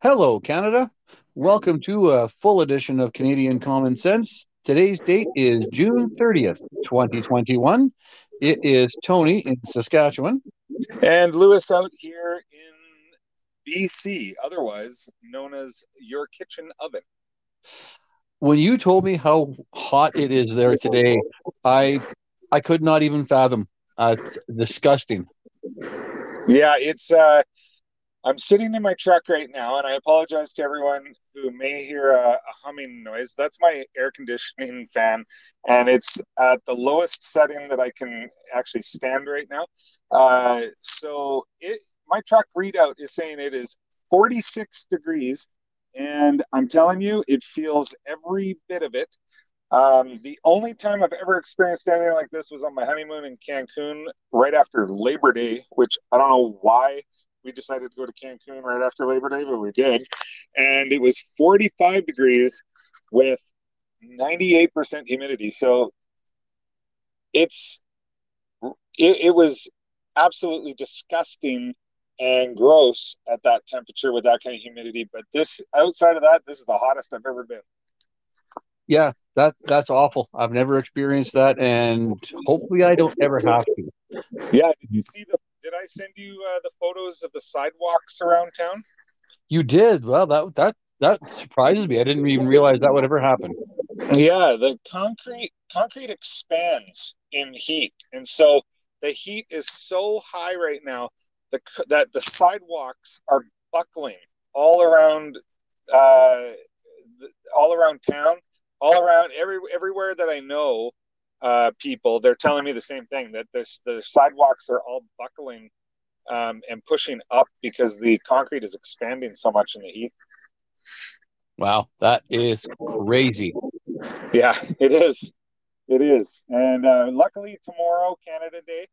Hello, Canada. Welcome to a full edition of Canadian Common Sense. Today's date is June 30th, 2021. It is Tony in Saskatchewan. And Lewis out here in BC, otherwise known as your kitchen oven. When you told me how hot it is there today, I I could not even fathom. Uh, it's disgusting. Yeah, it's uh I'm sitting in my truck right now, and I apologize to everyone who may hear a, a, humming noise. That's my air conditioning fan, and it's at the lowest setting that I can actually stand right now. Uh, so it, my truck readout is saying it is 46 degrees, and I'm telling you, it feels every bit of it. Um, the only time I've ever experienced anything like this was on my honeymoon in Cancun right after Labor Day, which I don't know why we decided to go to Cancun right after Labor Day, but we did. And it was 45 degrees with 98% humidity. So it's, it, it was absolutely disgusting and gross at that temperature with that kind of humidity. But this, outside of that, this is the hottest I've ever been. Yeah, that that's awful. I've never experienced that, and hopefully, I don't ever have to. Yeah, did you see the send you uh, the photos of the sidewalks around town? You did. Well, that that that surprises me. I didn't even realize that would ever happen. Yeah, the concrete concrete expands in heat, and so the heat is so high right now the, that the sidewalks are buckling all around, uh, all around town, all around every everywhere that I know uh, people, they're telling me the same thing that this the sidewalks are all buckling um, and pushing up because the concrete is expanding so much in the heat. Wow, that is crazy. Yeah, it is. It is. And uh, luckily, tomorrow, Canada Day,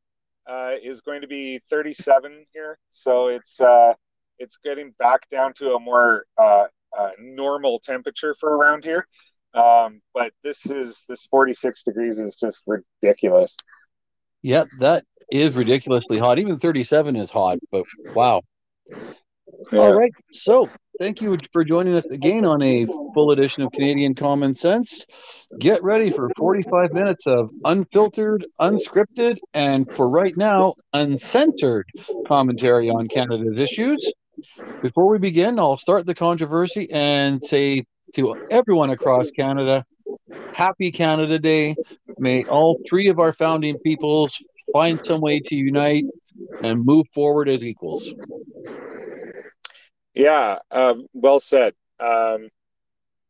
uh, is going to be 37 here, so it's uh, it's getting back down to a more uh, uh, normal temperature for around here. Um, but this is this 46 degrees is just ridiculous. Yeah, that is ridiculously hot. Even 37 is hot, but wow. Yeah. All right. So thank you for joining us again on a full edition of Canadian Common Sense. Get ready for 45 minutes of unfiltered, unscripted, and for right now, uncensored commentary on Canada's issues. Before we begin, I'll start the controversy and say to everyone across Canada. Happy Canada Day. May all three of our founding peoples find some way to unite and move forward as equals. Yeah, uh, well said. Um,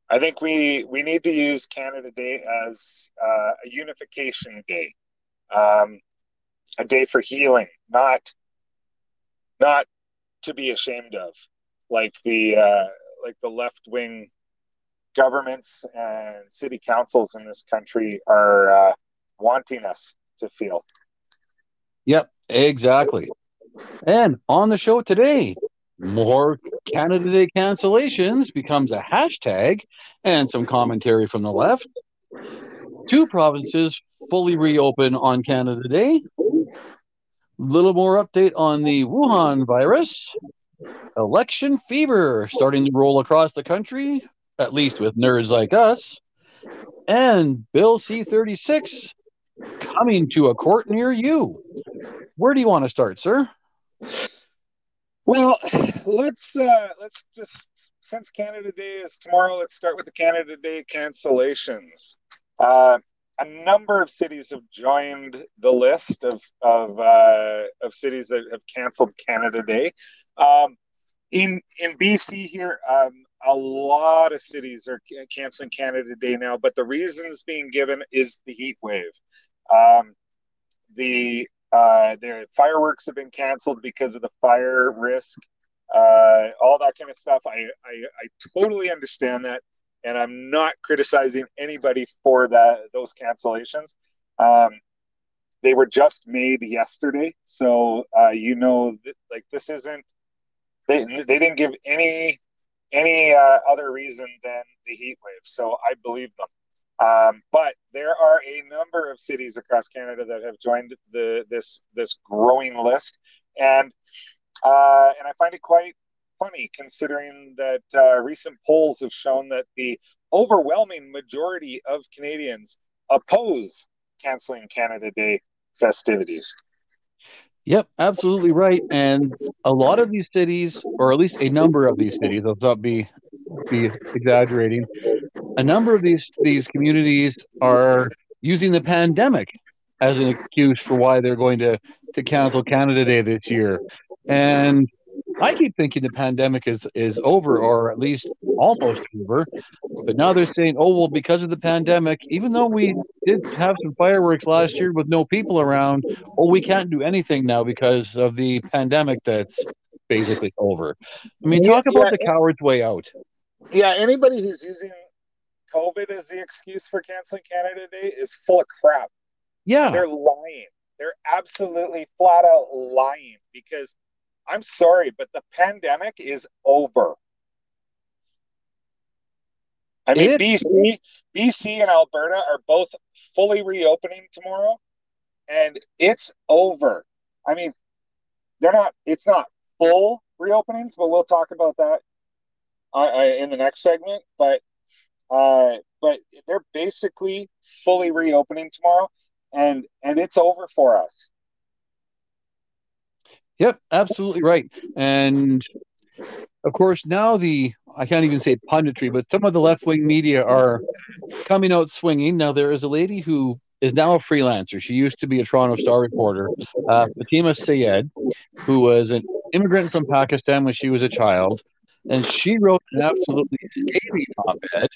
I think we we need to use Canada Day as uh, a unification day, um, a day for healing, not not to be ashamed of, like the uh, like the left wing governments and city councils in this country are uh, wanting us to feel. Yep, exactly. And on the show today, more Canada Day cancellations becomes a hashtag and some commentary from the left. Two provinces fully reopen on Canada Day. A little more update on the Wuhan virus. Election fever starting to roll across the country at least with nerds like us. And Bill C 36 coming to a court near you. Where do you want to start, sir? Well, let's uh, let's just since Canada Day is tomorrow, let's start with the Canada Day cancellations. Uh, a number of cities have joined the list of of uh, of cities that have canceled Canada Day. Um, in in BC here, um, a lot of cities are canceling Canada Day now, but the reasons being given is the heat wave. Um, the uh, the fireworks have been canceled because of the fire risk, uh, all that kind of stuff. I, I, I totally understand that, and I'm not criticizing anybody for that those cancellations. Um, they were just made yesterday, so uh, you know, th- like this isn't. They, they didn't give any any uh, other reason than the heat wave. So I believe them. Um, but there are a number of cities across Canada that have joined the this this growing list, and uh, and I find it quite funny considering that uh, recent polls have shown that the overwhelming majority of Canadians oppose canceling Canada Day festivities. Yep, absolutely right. And a lot of these cities, or at least a number of these cities, I'll not be be exaggerating, a number of these these communities are using the pandemic as an excuse for why they're going to to cancel Canada Day this year. And I keep thinking the pandemic is is over, or at least almost over. But now they're saying, oh well, because of the pandemic, even though we did have some fireworks last year with no people around, oh, we can't do anything now because of the pandemic that's basically over. I mean, talk about yeah, the coward's way out. Yeah, anybody who's using COVID as the excuse for canceling Canada Day is full of crap. Yeah, they're lying. They're absolutely flat out lying because I'm sorry, but the pandemic is over. I mean, it, BC, BC and Alberta are both fully reopening tomorrow, and it's over. I mean, they're not. It's not full reopenings, but we'll talk about that uh, uh in the next segment. But uh, but they're basically fully reopening tomorrow, and and it's over for us. Yep, absolutely right. And of course, now the I can't even say punditry, but some of the left wing media are coming out swinging. Now, there is a lady who is now a freelancer. She used to be a Toronto Star reporter, uh, Fatima Syed, who was an immigrant from Pakistan when she was a child. And she wrote an absolutely scathing op ed.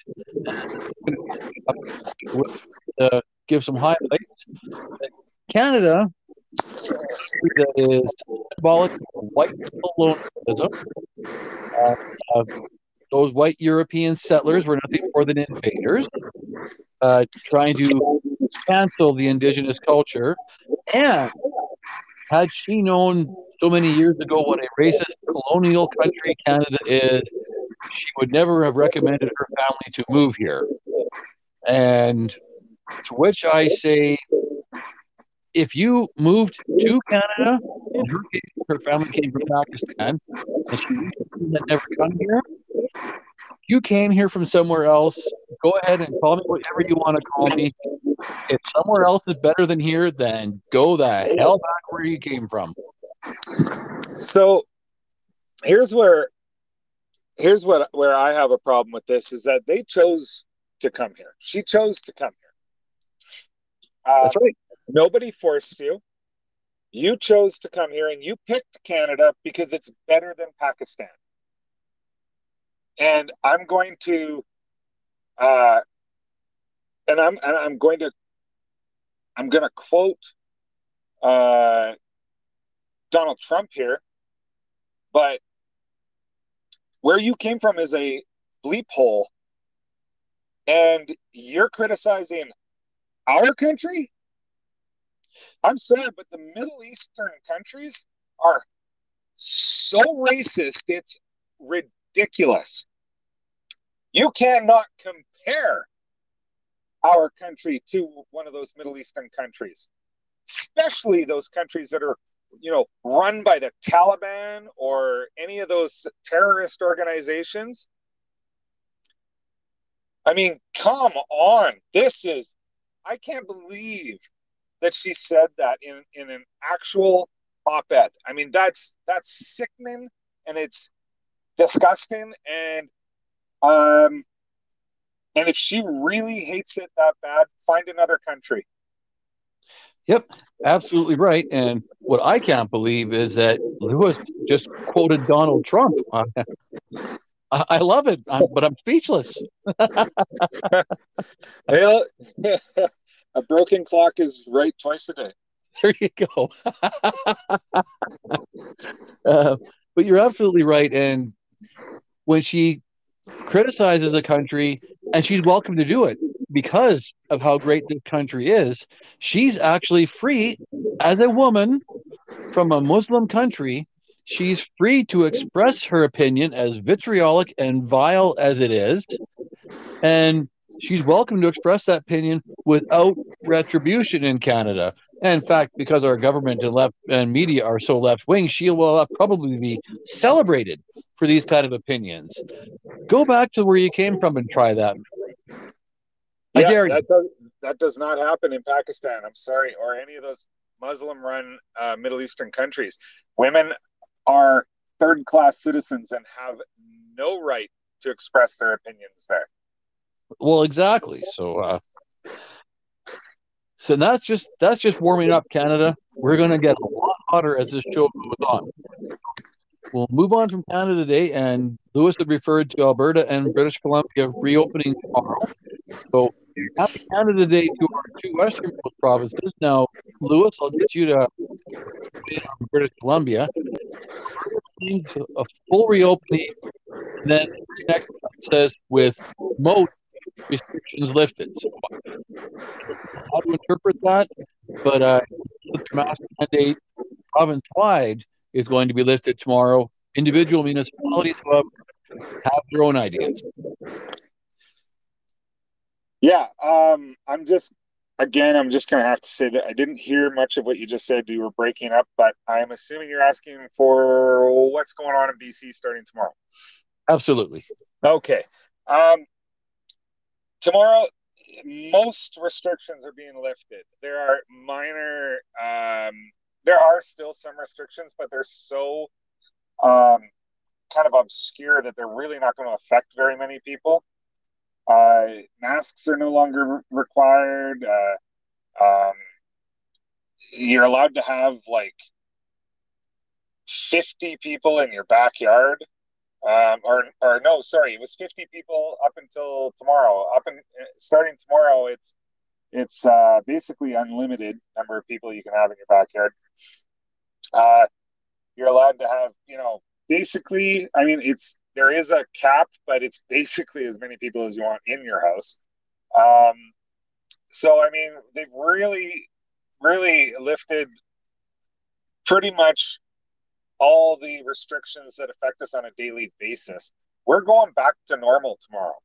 Uh, give some highlights. Canada that is symbolic of white colonialism. Uh, uh, those white European settlers were nothing more than invaders, uh, trying to cancel the indigenous culture. And had she known so many years ago what a racist colonial country Canada is, she would never have recommended her family to move here. And to which I say, if you moved to Canada, in her case, her family came from Pakistan, and she had never come here. You came here from somewhere else. Go ahead and call me whatever you want to call me. If somewhere else is better than here, then go the hell back where you came from. So, here's where here's what where I have a problem with this is that they chose to come here. She chose to come here. Uh, That's right. Nobody forced you. You chose to come here and you picked Canada because it's better than Pakistan. And I'm going to uh and I'm and I'm going to I'm going to quote uh Donald Trump here, but where you came from is a bleep hole and you're criticizing our country I'm sorry, but the Middle Eastern countries are so racist, it's ridiculous. You cannot compare our country to one of those Middle Eastern countries, especially those countries that are, you know, run by the Taliban or any of those terrorist organizations. I mean, come on. This is, I can't believe that she said that in in an actual op-ed. I mean, that's that's sickening and it's disgusting and um and if she really hates it that bad, find another country. Yep, absolutely right. And what I can't believe is that Lewis just quoted Donald Trump. I love it, but I'm speechless. well, a broken clock is right twice a day. There you go. uh, but you're absolutely right. And when she criticizes a country, and she's welcome to do it because of how great this country is, she's actually free as a woman from a Muslim country. She's free to express her opinion, as vitriolic and vile as it is. And she's welcome to express that opinion without retribution in Canada. And in fact, because our government and left and media are so left wing, she will probably be celebrated for these kind of opinions. Go back to where you came from and try that. I yeah, dare you. That does, that does not happen in Pakistan. I'm sorry, or any of those Muslim-run uh, Middle Eastern countries. Women are third-class citizens and have no right to express their opinions there. Well, exactly. So, uh, so that's just that's just warming up Canada. We're going to get a lot hotter as this show goes on. We'll move on from Canada today, and Lewis had referred to Alberta and British Columbia reopening tomorrow. So happy Canada Day to our two western provinces. Now, Lewis, I'll get you to British Columbia. A full reopening, and then next says with most restrictions lifted. So, how to interpret that? But uh, the mask mandate province wide is going to be lifted tomorrow. Individual municipalities have their own ideas. Yeah, um, I'm just again, I'm just going to have to say that I didn't hear much of what you just said. You were breaking up, but I'm assuming you're asking for what's going on in BC starting tomorrow. Absolutely. Okay. Um, tomorrow, most restrictions are being lifted. There are minor, um, there are still some restrictions, but they're so um, kind of obscure that they're really not going to affect very many people. Uh, masks are no longer required. Uh, um, you're allowed to have like 50 people in your backyard. Um, or, or no, sorry, it was 50 people up until tomorrow. Up and starting tomorrow, it's it's uh, basically unlimited number of people you can have in your backyard. Uh, you're allowed to have, you know, basically, I mean, it's there is a cap, but it's basically as many people as you want in your house. Um, so, I mean, they've really, really lifted pretty much all the restrictions that affect us on a daily basis. We're going back to normal tomorrow.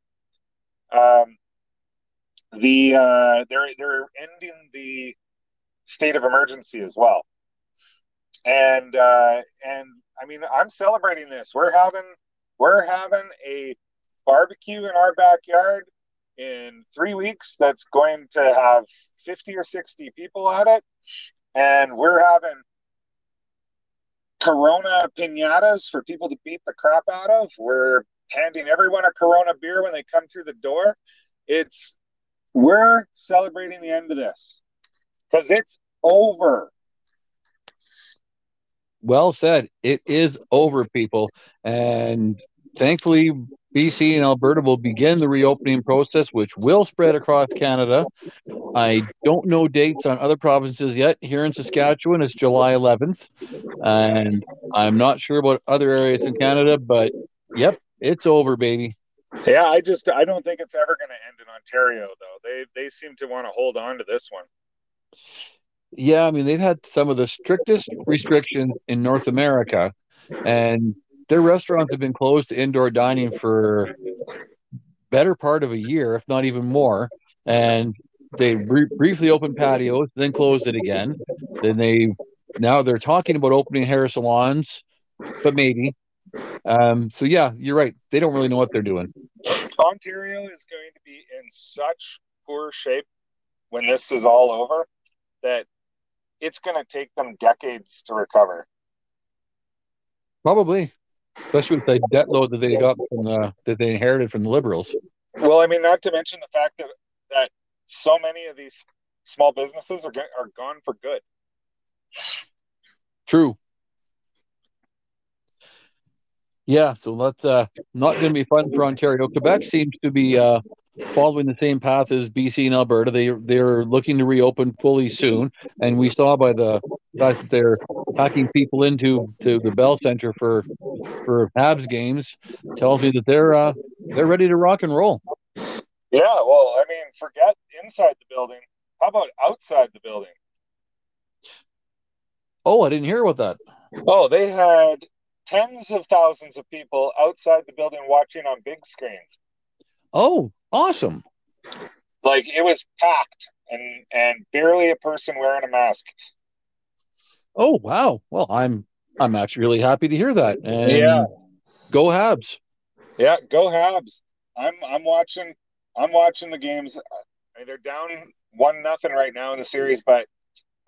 Um, the uh, they're they're ending the state of emergency as well, and uh, and I mean I'm celebrating this. We're having we're having a barbecue in our backyard in three weeks that's going to have 50 or 60 people at it. And we're having Corona pinatas for people to beat the crap out of. We're handing everyone a Corona beer when they come through the door. It's, we're celebrating the end of this because it's over well said. It is over, people. And thankfully, BC and Alberta will begin the reopening process, which will spread across Canada. I don't know dates on other provinces yet. Here in Saskatchewan, it's July 11th. And I'm not sure about other areas in Canada, but yep, it's over, baby. Yeah, I just I don't think it's ever going to end in Ontario though. They they seem to want to hold on to this one. Yeah, I mean they've had some of the strictest restrictions in North America, and their restaurants have been closed to indoor dining for better part of a year, if not even more. And they re- briefly opened patios, then closed it again. Then they now they're talking about opening hair salons, but maybe. Um, so yeah, you're right. They don't really know what they're doing. Ontario is going to be in such poor shape when this is all over that it's going to take them decades to recover. Probably, especially with the debt load that they got from the, that they inherited from the liberals. Well, I mean, not to mention the fact that that so many of these small businesses are are gone for good. True. Yeah, so that's uh, not going to be fun for Ontario. Quebec seems to be uh, following the same path as BC and Alberta. They they're looking to reopen fully soon, and we saw by the fact that they're packing people into to the Bell Center for for Habs games tells me that they're uh, they're ready to rock and roll. Yeah, well, I mean, forget inside the building. How about outside the building? Oh, I didn't hear about that. Oh, they had tens of thousands of people outside the building watching on big screens. Oh, awesome. Like it was packed. and and barely a person wearing a mask. Oh wow! Well, I'm I'm actually really happy to hear that. And yeah, go Habs. Yeah, go Habs. I'm I'm watching I'm watching the games. They're down one nothing right now in the series, but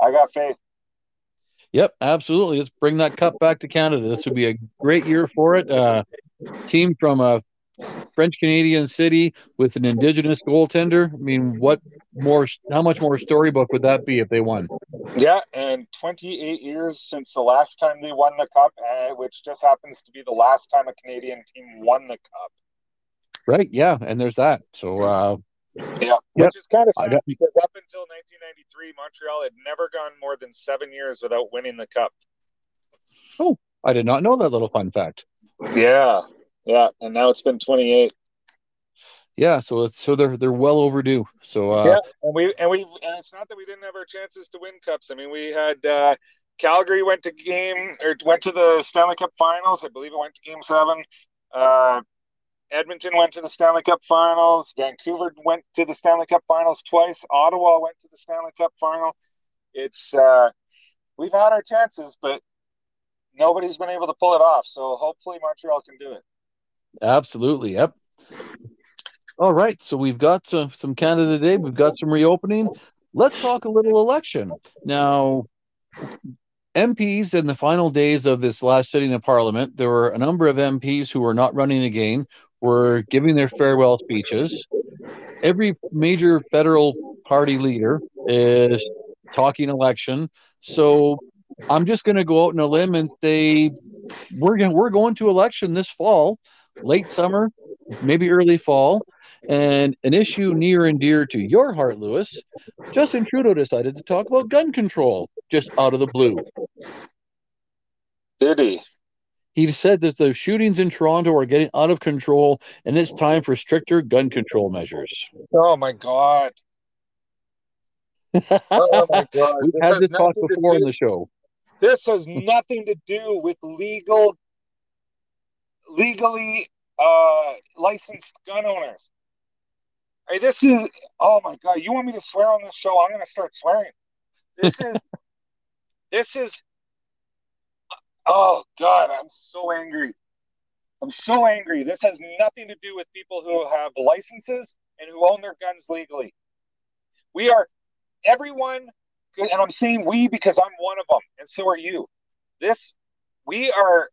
I got faith. Yep, absolutely. Let's bring that cup back to Canada. This would be a great year for it. Uh, team from a French Canadian city with an Indigenous goaltender. I mean, what more? How much more storybook would that be if they won? Yeah, and 28 years since the last time they won the cup, uh, which just happens to be the last time a Canadian team won the cup. Right. Yeah, and there's that. So. Uh, yeah, yep. which is kind of sad got, because up until 1993, Montreal had never gone more than seven years without winning the cup. Oh, I did not know that little fun fact. Yeah, yeah, and now it's been 28. Yeah, so it's so they're they're well overdue. So uh, yeah, and we and we and it's not that we didn't have our chances to win cups. I mean, we had uh, Calgary went to game or went to the Stanley Cup Finals. I believe it went to Game Seven. Uh, Edmonton went to the Stanley Cup Finals. Vancouver went to the Stanley Cup Finals twice. Ottawa went to the Stanley Cup Final. It's uh, we've had our chances, but nobody's been able to pull it off. So hopefully Montreal can do it. Absolutely. Yep. All right. So we've got some, some Canada Day. We've got some reopening. Let's talk a little election. Now, MPs in the final days of this last sitting of Parliament, there were a number of MPs who were not running again, were giving their farewell speeches. Every major federal party leader is talking election. So I'm just going to go out on a limb and say we're going we're going to election this fall late summer, maybe early fall. And an issue near and dear to your heart, Lewis, Justin Trudeau decided to talk about gun control just out of the blue. Did he? He said that the shootings in Toronto are getting out of control and it's time for stricter gun control measures. Oh my God. oh my God. We've had this talk before in the show. This has nothing to do with legal legally uh, licensed gun owners. Hey, this is oh my god! You want me to swear on this show? I'm going to start swearing. This is this is oh god! I'm so angry. I'm so angry. This has nothing to do with people who have licenses and who own their guns legally. We are everyone, and I'm saying we because I'm one of them, and so are you. This we are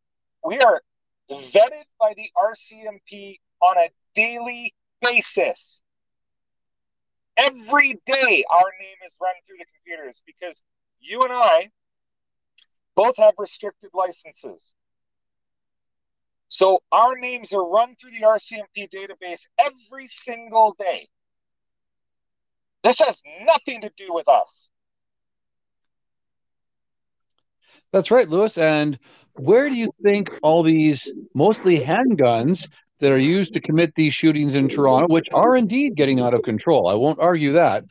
we are vetted by the RCMP on a daily basis. Every day, our name is run through the computers because you and I both have restricted licenses. So our names are run through the RCMP database every single day. This has nothing to do with us. That's right, Lewis. And where do you think all these mostly handguns that are used to commit these shootings in Toronto, which are indeed getting out of control, I won't argue that.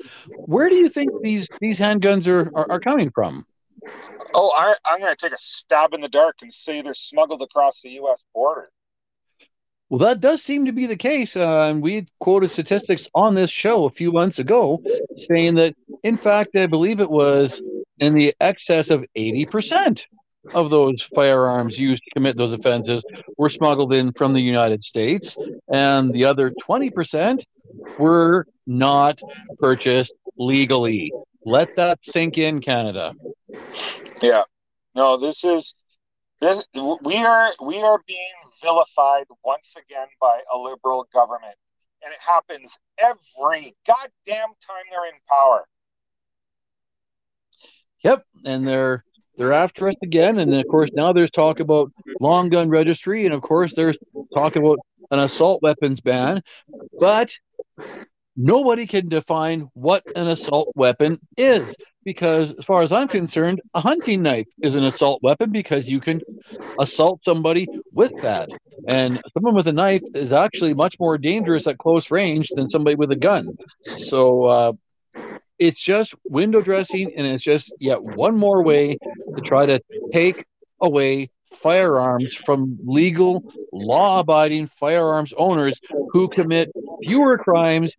Where do you think these these handguns are are, are coming from? Oh, I, I'm going to take a stab in the dark and say they're smuggled across the U.S. border. Well, that does seem to be the case. Uh, and we quoted statistics on this show a few months ago saying that, in fact, I believe it was in the excess of 80% of those firearms used to commit those offenses were smuggled in from the United States, and the other 20% were not purchased legally. Let that sink in, Canada. Yeah. No, this is this we are we are being vilified once again by a liberal government. And it happens every goddamn time they're in power. Yep, and they're they're after us again. And of course, now there's talk about long gun registry, and of course, there's talk about an assault weapons ban. But nobody can define what an assault weapon is. Because as far as i'm concerned a hunting knife is an assault weapon because you can assault somebody with that. And someone with a knife is actually much more dangerous at close range than somebody with a gun. So uh, it's just window dressing and it's just yet one more way to try to take away firearms from legal law abiding firearms owners who commit fewer crimes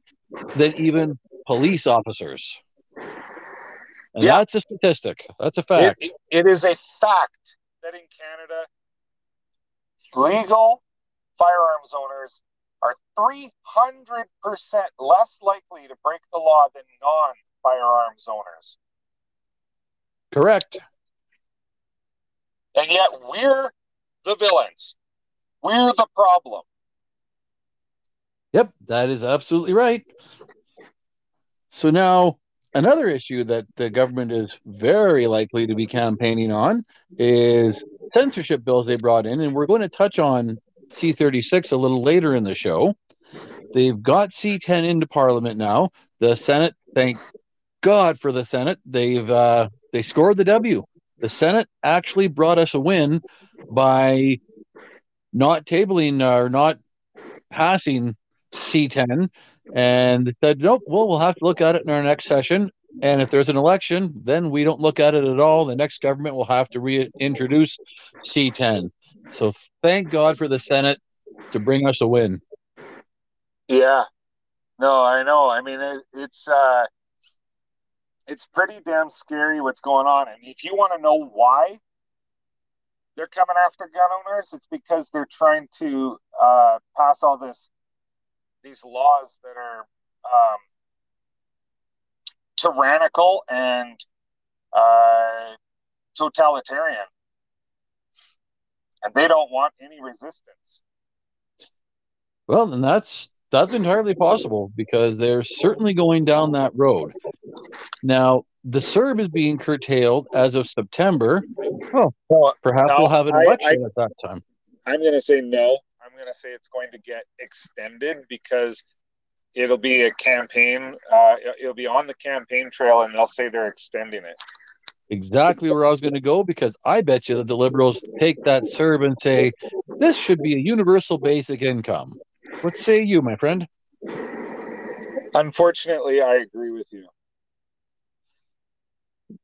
than even police officers. And yeah. that's a statistic. That's a fact. It, it is a fact that in Canada, legal firearms owners are 300% less likely to break the law than non firearms owners. Correct. And yet we're the villains. We're the problem. Yep, that is absolutely right. So now another issue that the government is very likely to be campaigning on is censorship bills they brought in, and we're going to touch on C36 a little later in the show. They've got C10 into Parliament now. The Senate, thank God for the Senate, they've uh, they scored the W. The Senate actually brought us a win by not tabling or not passing C10 and said, nope, well, we'll have to look at it in our next session. And if there's an election, then we don't look at it at all. The next government will have to reintroduce C10. So thank God for the Senate to bring us a win. Yeah. No, I know. I mean, it, it's uh, it's pretty damn scary what's going on. And if you want to know why they're coming after gun owners, it's because they're trying to uh, pass all this these laws that are um, tyrannical and uh, totalitarian, and they don't want any resistance. Well, then that's that's entirely possible because they're certainly going down that road. Now, the CERB is being curtailed as of September. Oh, well, perhaps we'll have an election I, I, at that time. I'm going to say no. I'm going to say it's going to get extended because it'll be a campaign. Uh, it'll be on the campaign trail, and they'll say they're extending it. Exactly where I was going to go because I bet you that the liberals take that CERB and say this should be a universal basic income. What say you, my friend? Unfortunately, I agree with you.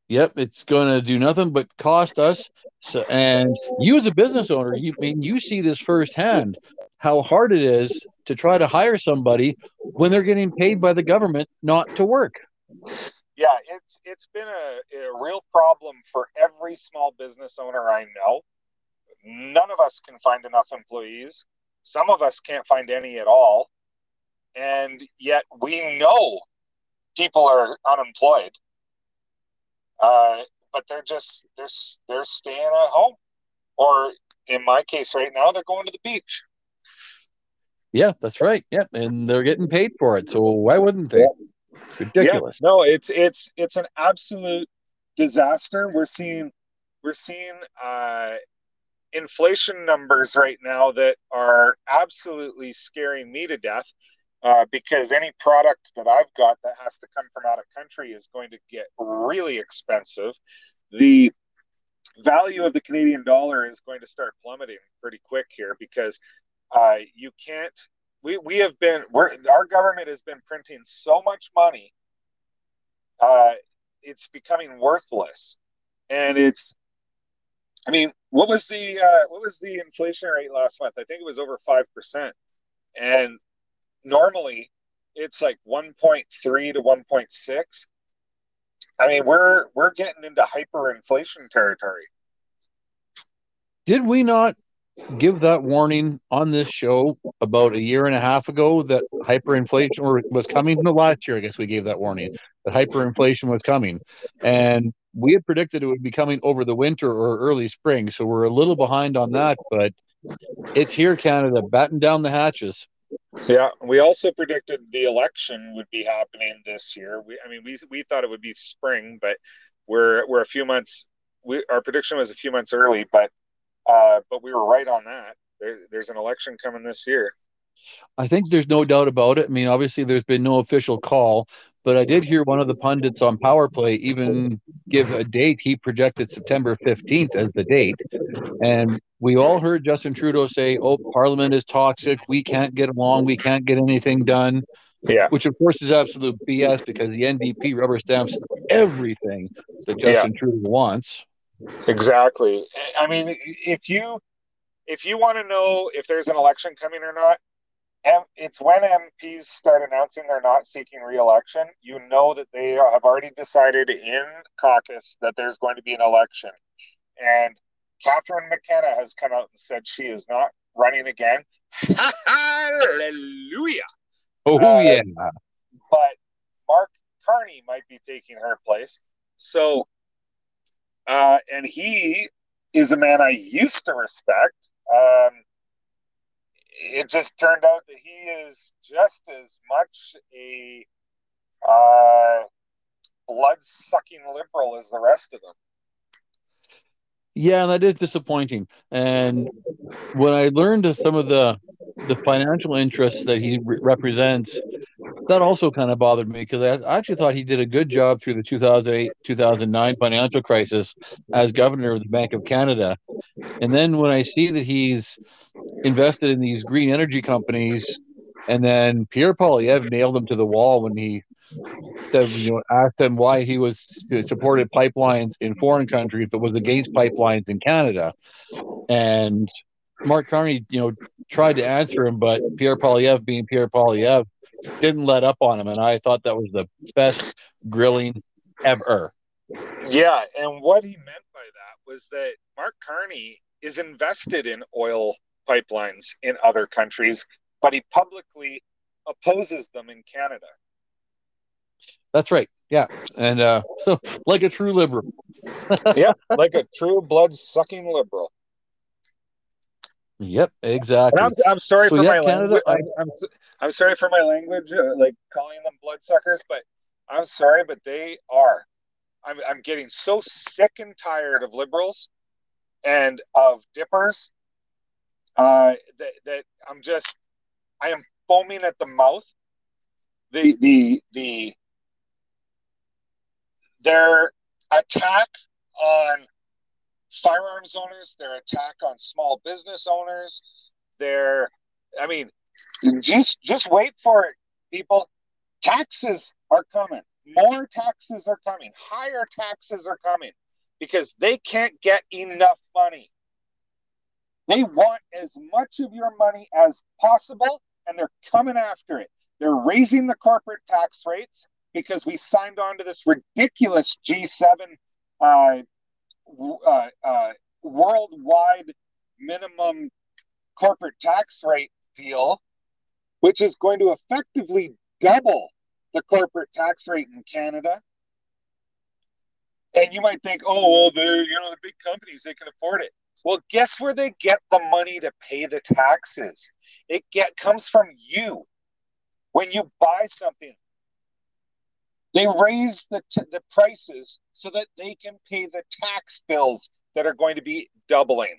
Yep, it's going to do nothing but cost us. So, and you as a business owner, you I mean you see this firsthand how hard it is to try to hire somebody when they're getting paid by the government not to work. Yeah, it's it's been a, a real problem for every small business owner I know. None of us can find enough employees. Some of us can't find any at all. And yet we know people are unemployed uh, but they're just they're they're staying at home, or in my case, right now, they're going to the beach. Yeah, that's right. Yeah, and they're getting paid for it, so why wouldn't they? ridiculous. Yeah, no, it's it's it's an absolute disaster. We're seeing we're seeing uh, inflation numbers right now that are absolutely scaring me to death uh, because any product that I've got that has to come from out of country is going to get really expensive. The value of the Canadian dollar is going to start plummeting pretty quick here because uh, you can't. We, we have been our government has been printing so much money uh, it's becoming worthless and it's i mean what was the uh, what was the inflation rate last month? I think it was over 5% and normally it's like 1.3 to 1.6 i mean we're we're getting into hyperinflation territory. Did we not give that warning on this show about a year and a half ago that hyperinflation was coming the last year i guess we gave that warning that hyperinflation was coming and we had predicted it would be coming over the winter or early spring so we're a little behind on that but it's here canada batten down the hatches yeah, we also predicted the election would be happening this year. We, I mean, we we thought it would be spring, but we're we're a few months. We, our prediction was a few months early, but uh, but we were right on that. There, there's an election coming this year. I think there's no doubt about it. I mean, obviously, there's been no official call, but I did hear one of the pundits on Power Play even give a date. He projected September 15th as the date. And we all heard Justin Trudeau say, oh, Parliament is toxic. We can't get along. We can't get anything done. Yeah. Which, of course, is absolute BS because the NDP rubber stamps everything that Justin yeah. Trudeau wants. Exactly. I mean, if you if you want to know if there's an election coming or not, it's when MPs start announcing they're not seeking re-election, you know that they have already decided in caucus that there's going to be an election. And Catherine McKenna has come out and said she is not running again. Hallelujah! Oh uh, yeah. But Mark Carney might be taking her place. So, uh, and he is a man I used to respect. Um, it just turned out that he is just as much a uh, blood sucking liberal as the rest of them. Yeah, that is disappointing. And when I learned of some of the the financial interests that he re- represents, that also kind of bothered me because I actually thought he did a good job through the 2008 2009 financial crisis as governor of the Bank of Canada. And then when I see that he's invested in these green energy companies, and then Pierre Poilievre nailed him to the wall when he said, you know, asked him why he was supported pipelines in foreign countries but was against pipelines in Canada. And Mark Carney, you know, tried to answer him, but Pierre Poilievre, being Pierre Poilievre, didn't let up on him. And I thought that was the best grilling ever. Yeah. And what he meant by that was that Mark Carney is invested in oil pipelines in other countries, but he publicly opposes them in Canada. That's right. Yeah. And uh, so, like a true liberal. yeah. Like a true blood sucking liberal. Yep, exactly. I'm, I'm, sorry so for yeah, my Canada, language. I, I'm, I'm sorry for my language, uh, like calling them bloodsuckers, but I'm sorry, but they are. I'm, I'm getting so sick and tired of liberals and of dippers uh, that, that I'm just, I am foaming at the mouth. The, the, the, their attack on firearms owners, their attack on small business owners, their I mean, just just wait for it, people. Taxes are coming. More taxes are coming. Higher taxes are coming because they can't get enough money. They want as much of your money as possible and they're coming after it. They're raising the corporate tax rates because we signed on to this ridiculous G7 uh, uh, uh, worldwide minimum corporate tax rate deal, which is going to effectively double the corporate tax rate in Canada. And you might think, oh, well, they're you know the big companies they can afford it. Well, guess where they get the money to pay the taxes? It get comes from you. When you buy something, they raise the, t- the prices so that they can pay the tax bills that are going to be doubling.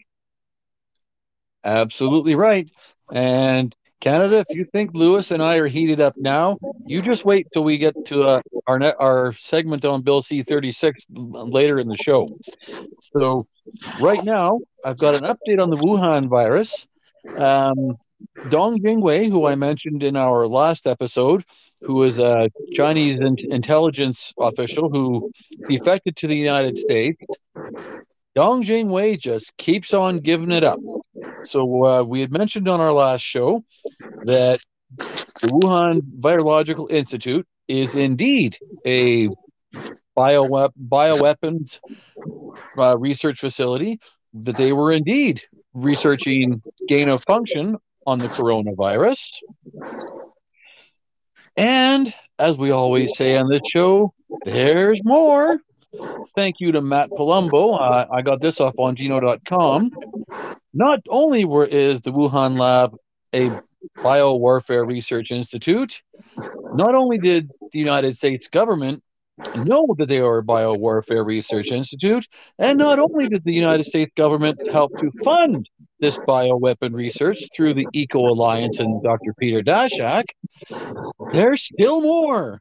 Absolutely right. And Canada, if you think Lewis and I are heated up now, you just wait till we get to uh, our net, our segment on Bill C thirty six later in the show. So, right now, I've got an update on the Wuhan virus. Um, Dong Jingwei, who I mentioned in our last episode, who is a Chinese in- intelligence official who defected to the United States. Dong Jingwei just keeps on giving it up. So uh, we had mentioned on our last show that the Wuhan Virological Institute is indeed a bio bioweapons uh, research facility. That they were indeed researching gain of function on the coronavirus. And as we always say on this show, there's more. Thank you to Matt Palumbo. Uh, I got this off Bongino.com. Not only were, is the Wuhan lab a biowarfare research institute, not only did the United States government know that they are a biowarfare research institute, and not only did the United States government help to fund this bioweapon research through the Eco Alliance and Dr. Peter Daszak, there's still more.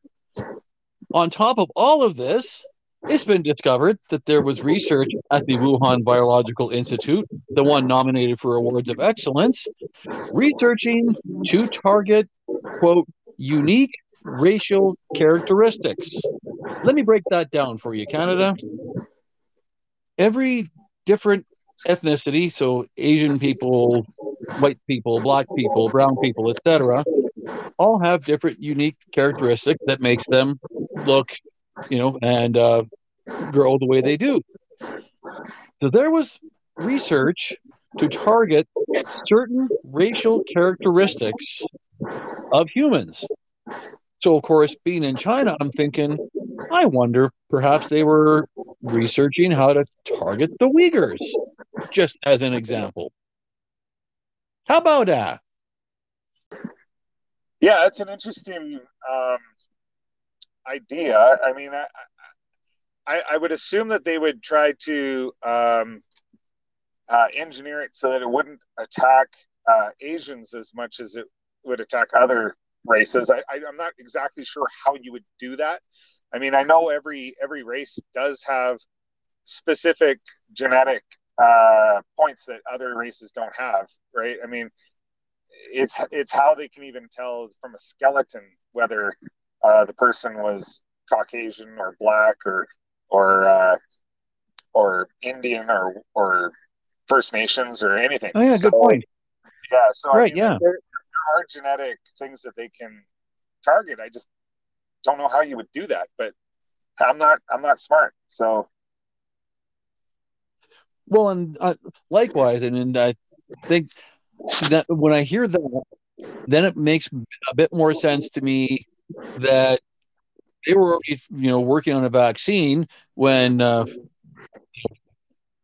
On top of all of this, it's been discovered that there was research at the Wuhan Biological Institute, the one nominated for awards of excellence, researching to target, quote, unique racial characteristics. Let me break that down for you, Canada. Every different ethnicity, so Asian people, white people, black people, brown people, etc., all have different unique characteristics that makes them look, you know, and uh, grow the way they do. So there was research to target certain racial characteristics of humans. So, of course, being in China, I'm thinking, I wonder perhaps they were researching how to target the Uyghurs, just as an example. How about that? Yeah, it's an interesting um, idea. I mean, I, I, I, would assume that they would try to um, uh, engineer it so that it wouldn't attack uh, Asians as much as it would attack other races. I, I, am not exactly sure how you would do that. I mean, I know every every race does have specific genetic uh, points that other races don't have, right? I mean, it's it's how they can even tell from a skeleton whether uh, the person was Caucasian or black or or uh, or Indian or or First Nations or anything. Oh yeah, so, good point. Yeah, so right, I mean, yeah. There, there are genetic things that they can target. I just don't know how you would do that, but I'm not I'm not smart, so. Well, and uh, likewise, and, and I think that when I hear that, then it makes a bit more sense to me that they were already, you know, working on a vaccine when uh,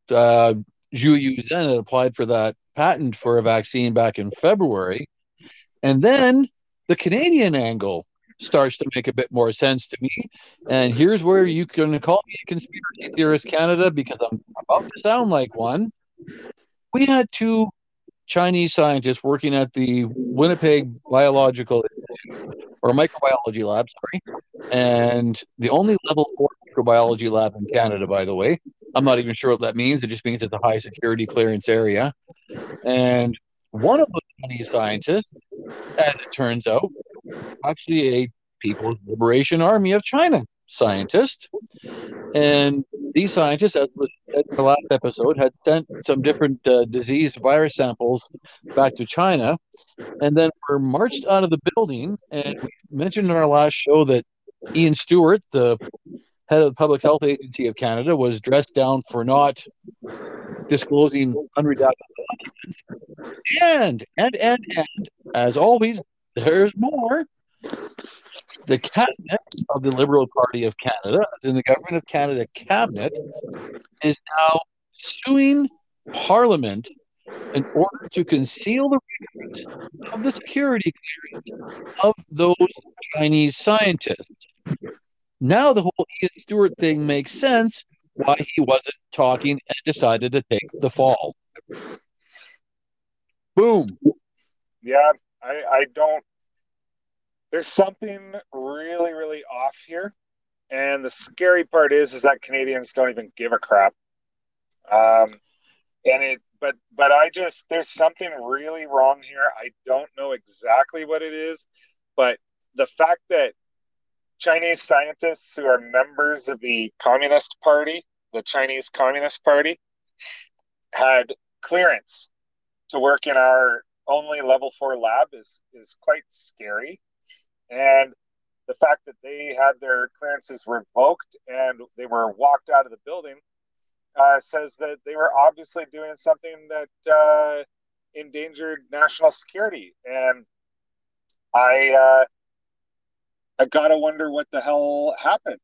uh, Zhou Yusen had applied for that patent for a vaccine back in February. And then the Canadian angle starts to make a bit more sense to me. And here's where you can call me a conspiracy theorist, Canada, because I'm about to sound like one. We had two Chinese scientists working at the Winnipeg Biological or Microbiology Lab, sorry, and the only level four microbiology lab in Canada, by the way. I'm not even sure what that means. It just means it's a high security clearance area. And one of the Chinese scientists, as it turns out, actually a People's Liberation Army of China scientist. And these scientists, as was said in the last episode, had sent some different uh, disease virus samples back to China, and then we're marched out of the building. And we mentioned in our last show that Iain Stewart, the head of the Public Health Agency of Canada, was dressed down for not disclosing unredacted documents. And, and, and, and, as always, there's more. The cabinet of the Liberal Party of Canada, in the Government of Canada cabinet, is now suing Parliament in order to conceal the records of the security clearance of those Chinese scientists. Now the whole Iain Stewart thing makes sense why he wasn't talking and decided to take the fall. Boom. Yeah, I, I don't. There's something really, really off here, and the scary part is, is that Canadians don't even give a crap. Um, and it, but, but I just there's something really wrong here. I don't know exactly what it is, but the fact that Chinese scientists who are members of the Communist Party, the Chinese Communist Party, had clearance to work in our only level four lab is is quite scary. And the fact that they had their clearances revoked and they were walked out of the building uh, says that they were obviously doing something that uh, endangered national security. And I uh, I gotta wonder what the hell happened.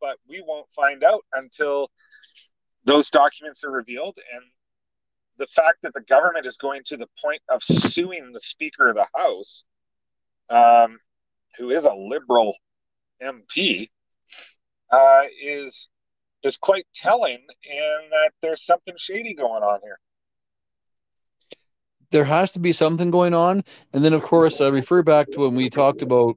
But we won't find out until those documents are revealed. And the fact that the government is going to the point of suing the Speaker of the House, um, who is a liberal MP, uh, is is quite telling, and that there's something shady going on here there has to be something going on. And then, of course, I refer back to when we talked about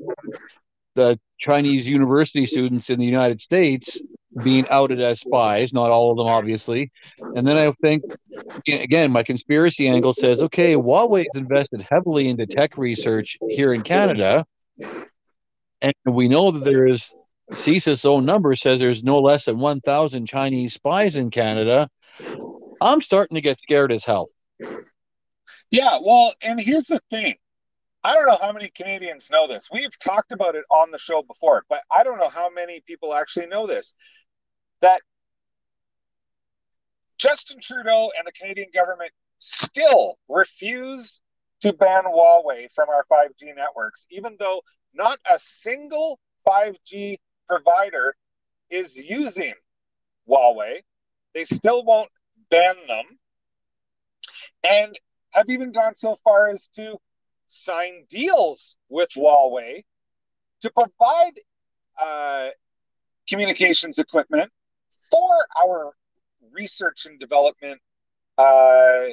the Chinese university students in the United States being outed as spies, not all of them, obviously. And then I think, again, my conspiracy angle says, okay, Huawei has invested heavily into tech research here in Canada. And we know that there is, CSIS' own number says there's no less than 1,000 Chinese spies in Canada. I'm starting to get scared as hell. Yeah, well, and here's the thing. I don't know how many Canadians know this. We've talked about it on the show before, but I don't know how many people actually know this. That Justin Trudeau and the Canadian government still refuse to ban Huawei from our 5G networks, even though not a single 5G provider is using Huawei. They still won't ban them. And have even gone so far as to sign deals with Huawei to provide uh, communications equipment for our research and development uh,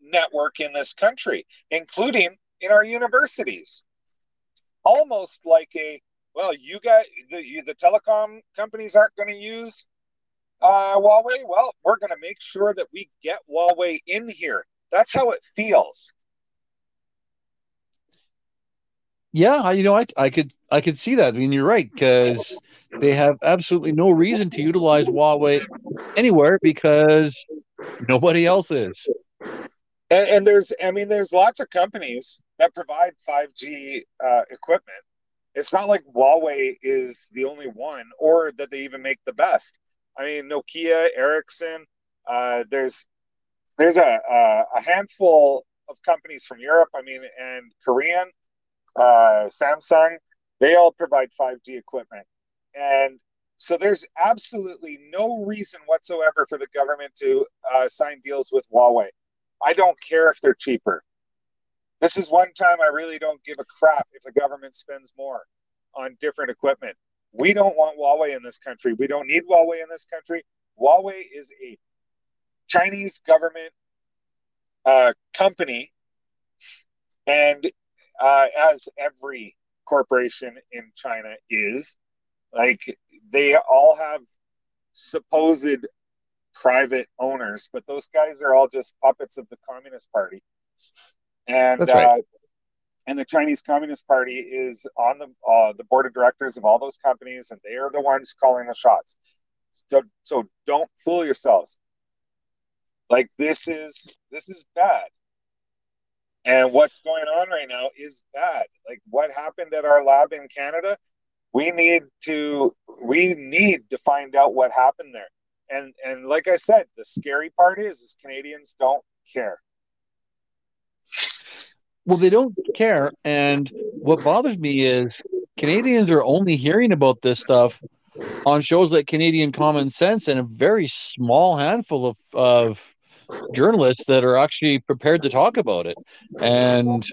network in this country, including in our universities. Almost like a well, you got the you, the telecom companies aren't going to use uh, Huawei. Well, we're going to make sure that we get Huawei in here. That's how it feels. Yeah, you know, I, I could I could see that. I mean, you're right because they have absolutely no reason to utilize Huawei anywhere because nobody else is. And, and there's, I mean, there's lots of companies that provide 5G uh, equipment. It's not like Huawei is the only one, or that they even make the best. I mean, Nokia, Ericsson. Uh, there's there's a, a, handful of companies from Europe. I mean, and Korean, uh, Samsung. They all provide 5G equipment, and so there's absolutely no reason whatsoever for the government to uh, sign deals with Huawei. I don't care if they're cheaper. This is one time I really don't give a crap if the government spends more on different equipment. We don't want Huawei in this country. We don't need Huawei in this country. Huawei is a Chinese government uh, company, and uh, as every corporation in China is, like they all have supposed private owners, but those guys are all just puppets of the Communist Party. And right. uh, and the Chinese Communist Party is on the uh, the board of directors of all those companies, and they are the ones calling the shots. So, so don't fool yourselves. Like this is this is bad. And what's going on right now is bad. Like what happened at our lab in Canada, we need to we need to find out what happened there and and like I said, the scary part is is Canadians don't care. Well, they don't care, and what bothers me is Canadians are only hearing about this stuff on shows like Canadian Common Sense and a very small handful of of journalists that are actually prepared to talk about it. And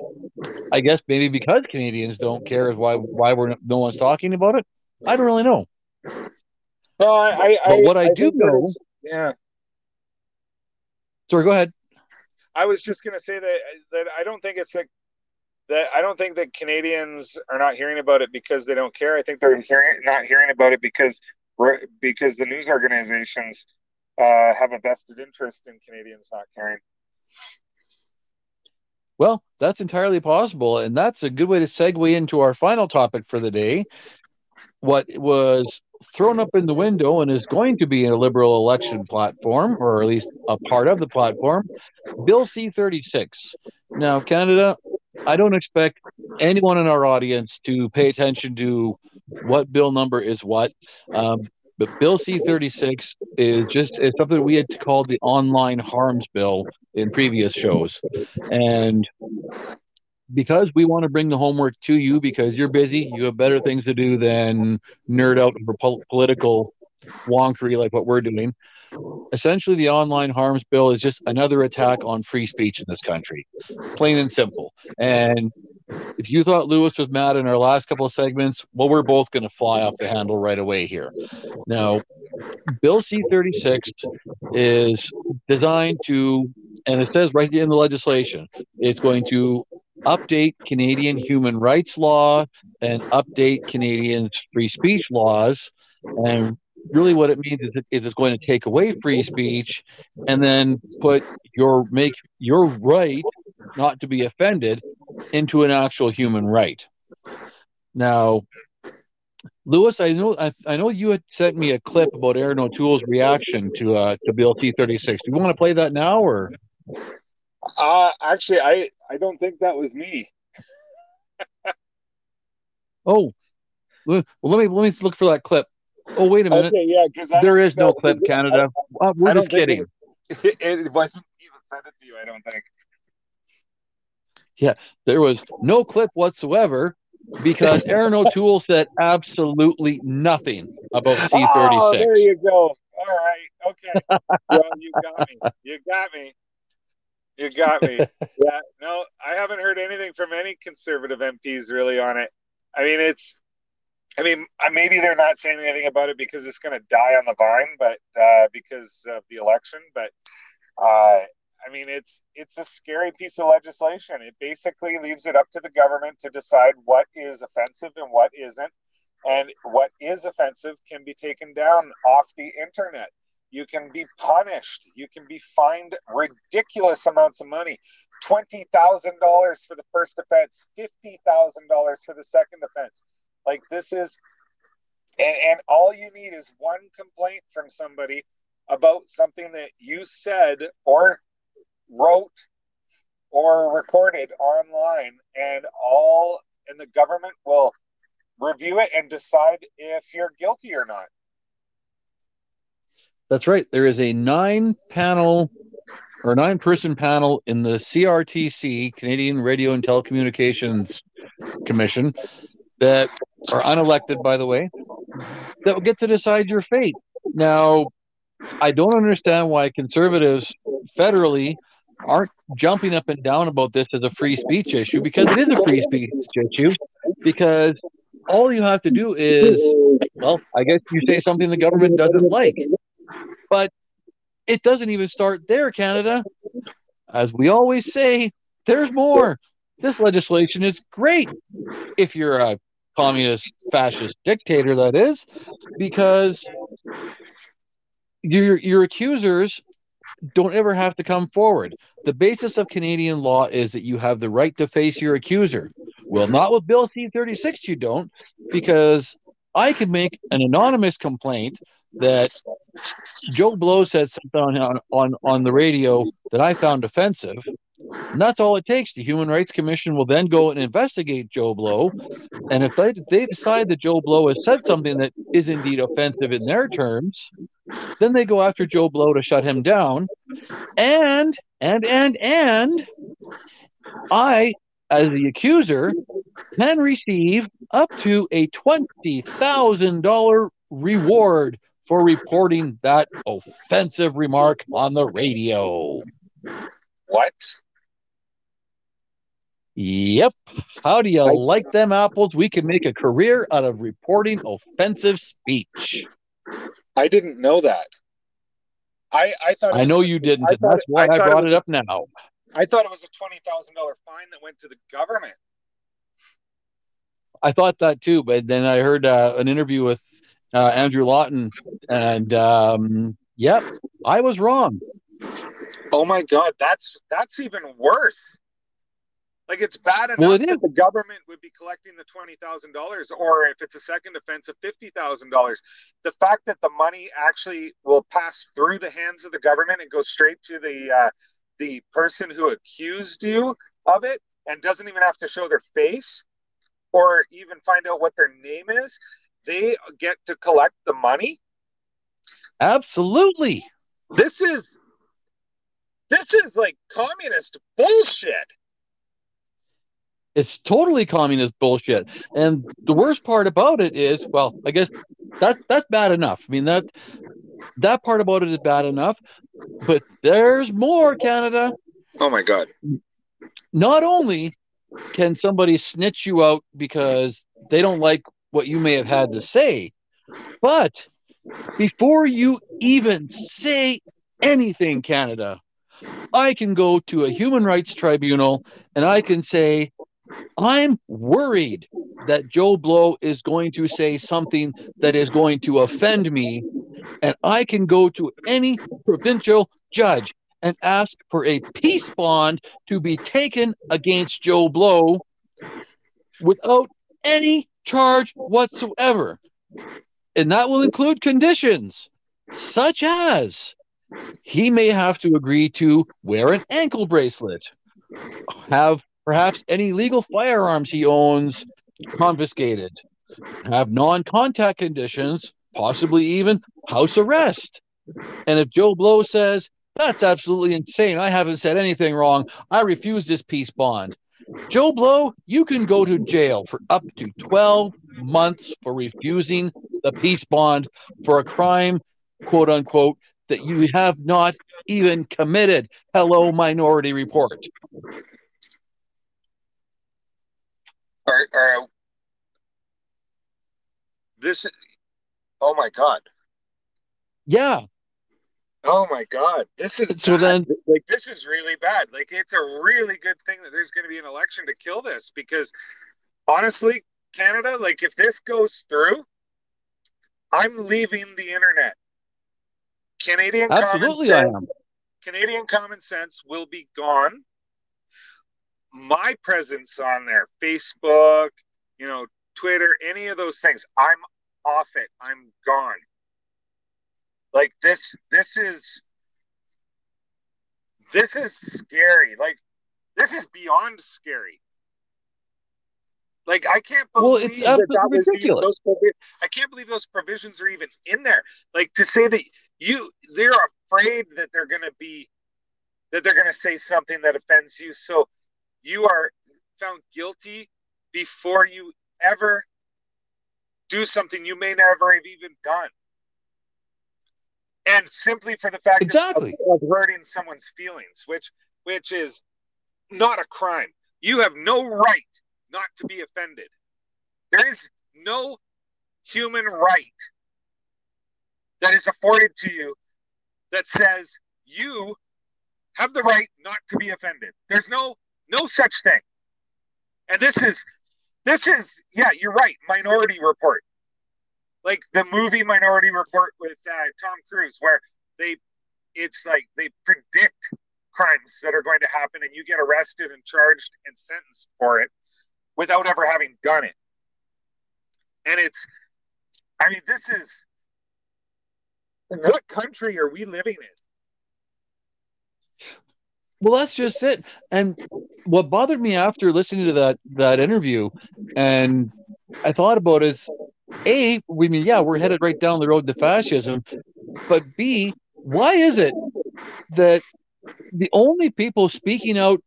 I guess maybe because Canadians don't care is why why we're no one's talking about it. I don't really know. No, I. I but what I, I do know, yeah. Sorry, go ahead. I was just gonna say that that I don't think it's like that. I don't think that Canadians are not hearing about it because they don't care. I think they're hearing not hearing about it because because the news organizations uh, have a vested interest in Canadians not caring. Well, that's entirely possible, and that's a good way to segue into our final topic for the day. What was thrown up in the window and is going to be a liberal election platform, or at least a part of the platform, Bill C 36. Now, Canada, I don't expect anyone in our audience to pay attention to what bill number is what. Um, but Bill C 36 is just it's something we had called the online harms bill in previous shows. And because we want to bring the homework to you because you're busy, you have better things to do than nerd out over pol- political wonkery like what we're doing. Essentially, the online harms bill is just another attack on free speech in this country, plain and simple. And if you thought Lewis was mad in our last couple of segments, well, we're both going to fly off the handle right away here. Now, Bill C 36 is designed to, and it says right in the legislation, it's going to update Canadian human rights law and update Canadian free speech laws. And really what it means is, it, is it's going to take away free speech and then put your make your right not to be offended into an actual human right. Now, Lewis, I know I, I, know you had sent me a clip about Erin O'Toole's reaction to uh, to Bill C thirty six. Do you want to play that now or? Uh actually, I I don't think that was me. oh, well, let me let me look for that clip. Oh, wait a minute. Okay, yeah, because there is no clip, Canada. Uh, we're just kidding. It, it wasn't even sent it to you. I don't think. Yeah, there was no clip whatsoever because Erin O'Toole said absolutely nothing about C thirty six. Oh, there you go. All right. Okay. well, you got me. You got me. You got me. Yeah. No, I haven't heard anything from any conservative MPs really on it. I mean, it's. I mean, maybe they're not saying anything about it because it's going to die on the vine, but uh, because of the election. But uh, I mean, it's it's a scary piece of legislation. It basically leaves it up to the government to decide what is offensive and what isn't, and what is offensive can be taken down off the internet. You can be punished. You can be fined ridiculous amounts of money $20,000 for the first offense, $50,000 for the second offense. Like, this is, and, and all you need is one complaint from somebody about something that you said or wrote or recorded online and all and the government will review it and decide if you're guilty or not. That's right. There is a nine panel or nine person panel in the crtc canadian radio and telecommunications commission that are unelected by the way that will get to decide your fate now i don't understand why conservatives federally aren't jumping up and down about this as a free speech issue because it is a free speech issue. Because all you have to do is, well, I guess you say something the government doesn't like. But it doesn't even start there, Canada. As we always say, there's more. This legislation is great if you're a communist fascist dictator, that is, because your your accusers don't ever have to come forward. The basis of Canadian law is that you have the right to face your accuser. Well, not with Bill C 36, you don't, because I can make an anonymous complaint that Joe Blow said something on, on, on the radio that I found offensive. And that's all it takes. The Human Rights Commission will then go and investigate Joe Blow. And if they, they decide that Joe Blow has said something that is indeed offensive in their terms, then they go after Joe Blow to shut him down. And, and, and, and I, as the accuser, can receive up to a $20,000 reward for reporting that offensive remark on the radio. What? Yep. How do you like them apples? We can make a career out of reporting offensive speech. I didn't know that. I I thought I know you didn't. That's why I, I brought it, was, it, up now. I thought it was a twenty thousand dollar fine that went to the government. I thought that too, but then I heard uh, an interview with uh, Andrew Lawton, and um, yep, I was wrong. Oh my god, that's that's even worse. Like it's bad enough well, it that the government would be collecting the twenty thousand dollars, or if it's a second offense, of fifty thousand dollars. The fact that the money actually will pass through the hands of the government and go straight to the uh, the person who accused you of it, and doesn't even have to show their face, or even find out what their name is, they get to collect the money. Absolutely. This is this is like communist bullshit. It's totally communist bullshit. And the worst part about it is, well, I guess that's that's bad enough. I mean that that part about it is bad enough, but there's more, Canada. Oh my god. Not only can somebody snitch you out because they don't like what you may have had to say, but before you even say anything, Canada, I can go to a human rights tribunal and I can say, I'm worried that Joe Blow is going to say something that is going to offend me, and I can go to any provincial judge and ask for a peace bond to be taken against Joe Blow without any charge whatsoever. And that will include conditions such as he may have to agree to wear an ankle bracelet, have perhaps any legal firearms he owns confiscated, have non contact conditions, possibly even house arrest. And if Joe Blow says, that's absolutely insane. I haven't said anything wrong. I refuse this peace bond. Joe Blow, you can go to jail for up to 12 months for refusing the peace bond for a crime, quote unquote, that you have not even committed. Hello, Minority Report. Are, this, oh my God. Yeah. Oh my God. This is so bad. then, like, this is really bad. Like, it's a really good thing that there's going to be an election to kill this because honestly, Canada, like, if this goes through, I'm leaving the internet. Canadian absolutely, common I am. sense, Canadian common sense will be gone. My presence on there, Facebook, you know, Twitter, any of those things, I'm off it. I'm gone. Like this, this is this is scary. Like this is beyond scary. Like I can't believe Well, it's that, that absolutely was even those provi- I can't believe those provisions are even in there. Like to say that you they're afraid that they're going to be that they're going to say something that offends you, so you are found guilty before you ever do something you may never have even done. And simply for the fact Exactly. of, hurting someone's feelings, which which is not a crime. You have no right not to be offended. There is no human right that is afforded to you that says you have the right not to be offended. There's no no such thing. And this is this is yeah, you're right. Minority Report, like the movie Minority Report with uh, Tom Cruise, where they it's like they predict crimes that are going to happen, and you get arrested and charged and sentenced for it without ever having done it. And it's, I mean, this is what country are we living in? Well, that's just it. And what bothered me after listening to that that interview, and I thought about is, a, we mean, yeah, we're headed right down the road to fascism, but b, why is it that the only people speaking out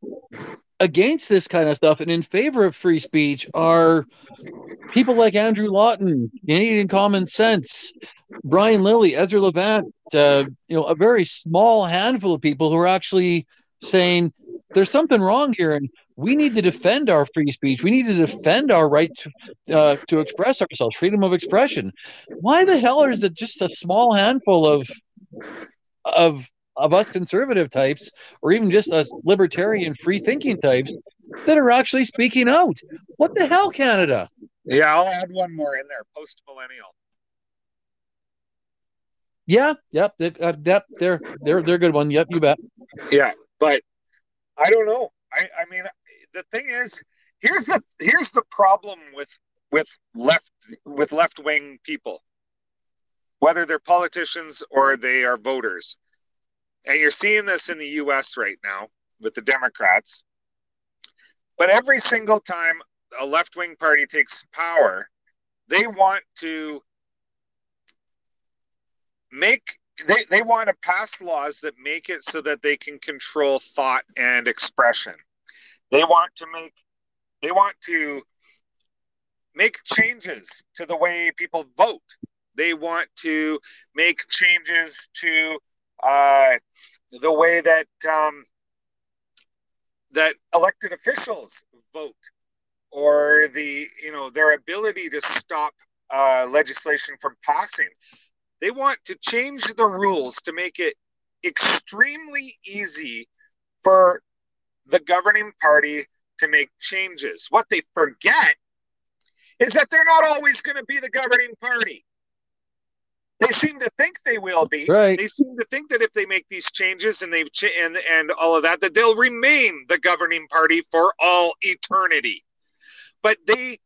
against this kind of stuff and in favor of free speech are people like Andrew Lawton, Canadian Common Sense, Brian Lilley, Ezra Levant, uh, you know, a very small handful of people who are actually saying there's something wrong here and we need to defend our free speech. We need to defend our right to, uh, to express ourselves, freedom of expression. Why the hell is it just a small handful of of of us conservative types, or even just us libertarian, free thinking types that are actually speaking out? What the hell, Canada? Yeah, I'll add one more in there. Post millennial. Yeah, yep, uh, yep, they're they're they're a good one. Yep, you bet. Yeah, but I don't know. I I mean, the thing is, here's the here's the problem with with left with left wing people, whether they're politicians or they are voters, and you're seeing this in the U.S. right now with the Democrats. But every single time a left wing party takes power, they want to make they, they want to pass laws that make it so that they can control thought and expression. They want to make they want to make changes to the way people vote. They want to make changes to uh, the way that um, that elected officials vote, or the you know their ability to stop uh, legislation from passing. They want to change the rules to make it extremely easy for the governing party to make changes. What they forget is that they're not always going to be the governing party. They seem to think they will be. Right. They seem to think that if they make these changes and they've ch- and and all of that, that they'll remain the governing party for all eternity. But they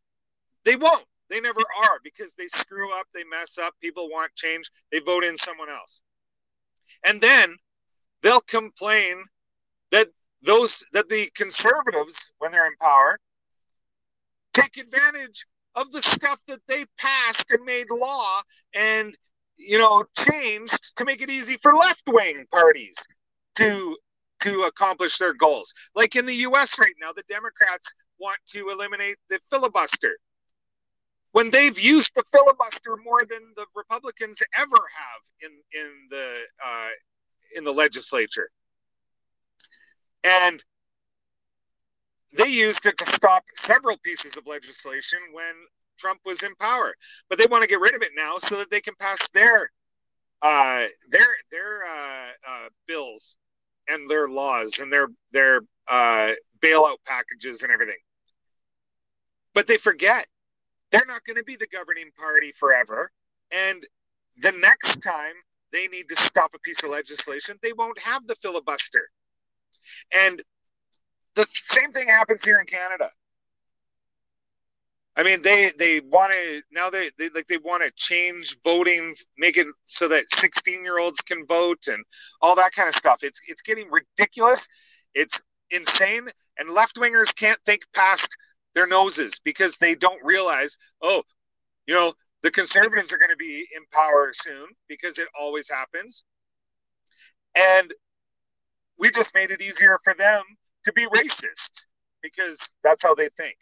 they won't. They never are because they screw up, they mess up. People want change. They vote in someone else. And then they'll complain that those that the conservatives, when they're in power, take advantage of the stuff that they passed and made law and you know changed to make it easy for left-wing parties to to accomplish their goals. Like in the US right now, the Democrats want to eliminate the filibuster. When they've used the filibuster more than the Republicans ever have in in the uh, in the legislature, and they used it to stop several pieces of legislation when Trump was in power. But they want to get rid of it now so that they can pass their uh, their their uh, uh, bills and their laws and their their uh, bailout packages and everything. But they forget they're not going to be the governing party forever, and the next time they need to stop a piece of legislation, they won't have the filibuster. And the same thing happens here in Canada. I mean, they they want to now they, they like they want to change voting, make it so that 16 year olds can vote and all that kind of stuff. It's it's getting ridiculous. It's insane, and left wingers can't think past their noses because they don't realize, oh, you know, the conservatives are going to be in power soon because it always happens, and we just made it easier for them to be racist because that's how they think.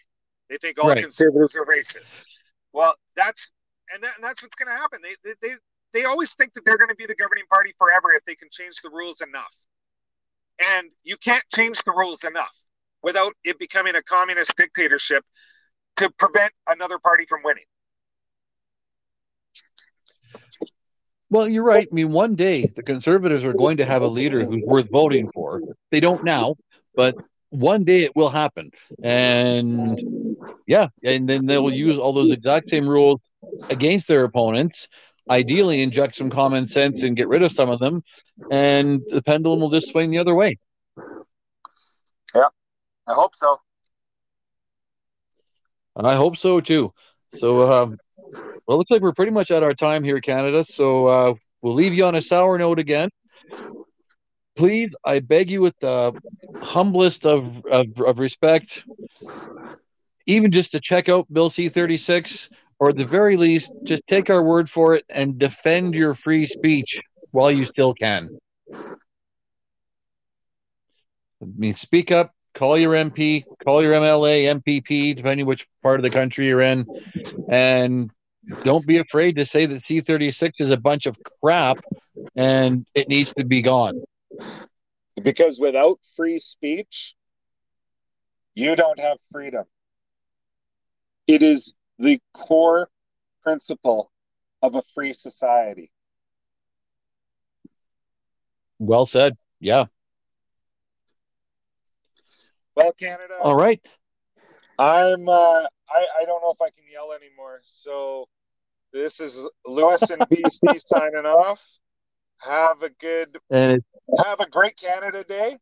They think all right. conservatives are racist. Well, that's and, that, and that's what's going to happen. They, they they they always think that they're going to be the governing party forever if they can change the rules enough. And you can't change the rules enough without it becoming a communist dictatorship to prevent another party from winning. Well, you're right. I mean, one day the conservatives are going to have a leader who's worth voting for. They don't now, but one day it will happen. And yeah, and then they will use all those exact same rules against their opponents. Ideally, inject some common sense and get rid of some of them, and the pendulum will just swing the other way. I hope so. I hope so too. So, um, well, looks like we're pretty much at our time here, Canada. So uh, we'll leave you on a sour note again please, I beg you with the humblest of, of, of respect, even just to check out Bill C 36, or at the very least, just take our word for it and defend your free speech while you still can. I mean, speak up, call your MP, call your MLA, MPP, depending which part of the country you're in, and don't be afraid to say that C36 is a bunch of crap and it needs to be gone. Because without free speech, you don't have freedom. It is the core principle of a free society. Well said. Yeah. Well, Canada. All right. I'm. Uh, I I don't know if I can yell anymore. So this is Lewis and BC signing off. Have a good and have a great Canada Day,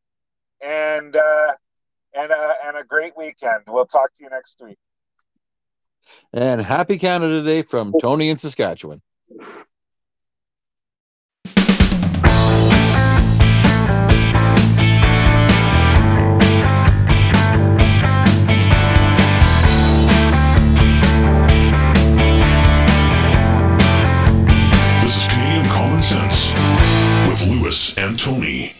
and uh, and uh, and a great weekend. We'll talk to you next week. And happy Canada Day from Tony in Saskatchewan. and Tony.